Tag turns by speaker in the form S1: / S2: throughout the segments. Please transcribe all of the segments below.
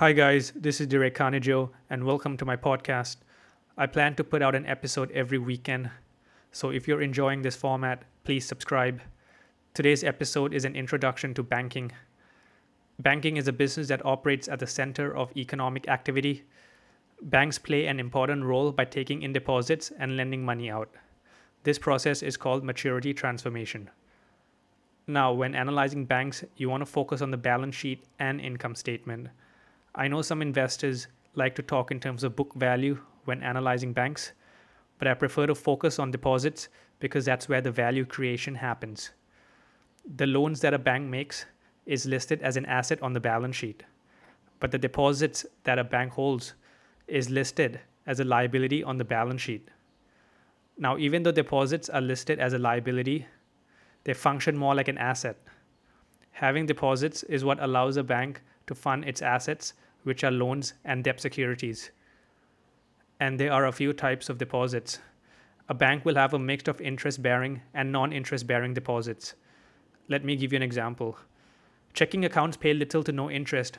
S1: Hi, guys, this is Direk Khanijou, and welcome to my podcast. I plan to put out an episode every weekend, so if you're enjoying this format, please subscribe. Today's episode is an introduction to banking. Banking is a business that operates at the center of economic activity. Banks play an important role by taking in deposits and lending money out. This process is called maturity transformation. Now, when analyzing banks, you want to focus on the balance sheet and income statement. I know some investors like to talk in terms of book value when analyzing banks, but I prefer to focus on deposits because that's where the value creation happens. The loans that a bank makes is listed as an asset on the balance sheet, but the deposits that a bank holds is listed as a liability on the balance sheet. Now, even though deposits are listed as a liability, they function more like an asset. Having deposits is what allows a bank to fund its assets, which are loans and debt securities. And there are a few types of deposits. A bank will have a mix of interest bearing and non interest bearing deposits. Let me give you an example. Checking accounts pay little to no interest,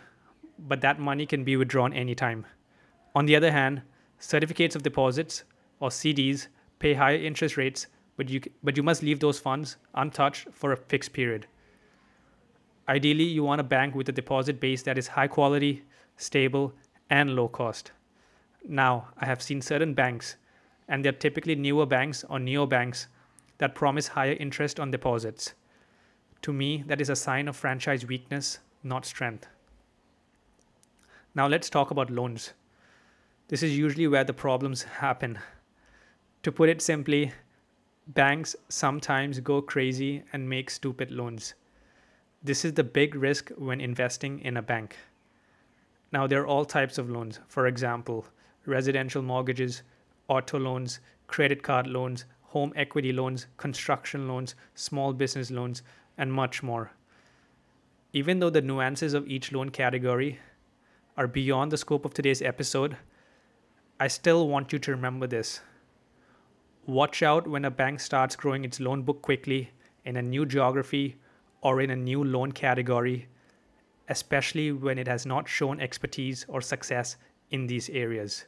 S1: but that money can be withdrawn anytime. On the other hand, certificates of deposits or CDs pay higher interest rates, but you, but you must leave those funds untouched for a fixed period. Ideally, you want a bank with a deposit base that is high quality, stable, and low cost. Now, I have seen certain banks, and they're typically newer banks or neobanks that promise higher interest on deposits. To me, that is a sign of franchise weakness, not strength. Now, let's talk about loans. This is usually where the problems happen. To put it simply, banks sometimes go crazy and make stupid loans. This is the big risk when investing in a bank. Now, there are all types of loans. For example, residential mortgages, auto loans, credit card loans, home equity loans, construction loans, small business loans, and much more. Even though the nuances of each loan category are beyond the scope of today's episode, I still want you to remember this. Watch out when a bank starts growing its loan book quickly in a new geography or in a new loan category, especially when it has not shown expertise or success in these areas.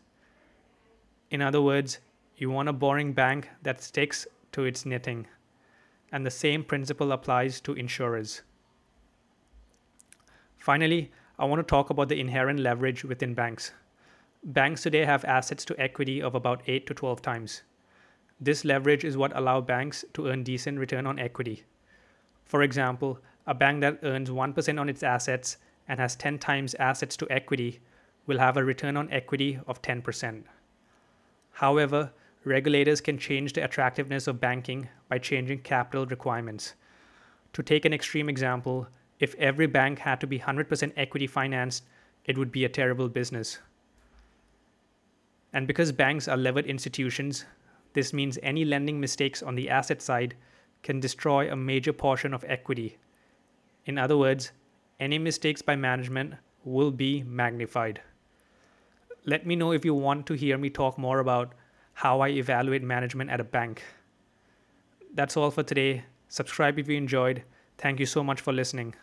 S1: In other words, you want a boring bank that sticks to its knitting. And the same principle applies to insurers. Finally, I want to talk about the inherent leverage within banks. Banks today have assets to equity of about 8 to 12 times. This leverage is what allows banks to earn decent return on equity. For example, a bank that earns 1% on its assets and has 10 times assets to equity will have a return on equity of 10%. However, regulators can change the attractiveness of banking by changing capital requirements. To take an extreme example, if every bank had to be 100% equity financed, it would be a terrible business. And because banks are levered institutions, this means any lending mistakes on the asset side can destroy a major portion of equity. In other words, any mistakes by management will be magnified. Let me know if you want to hear me talk more about how I evaluate management at a bank. That's all for today. Subscribe if you enjoyed. Thank you so much for listening.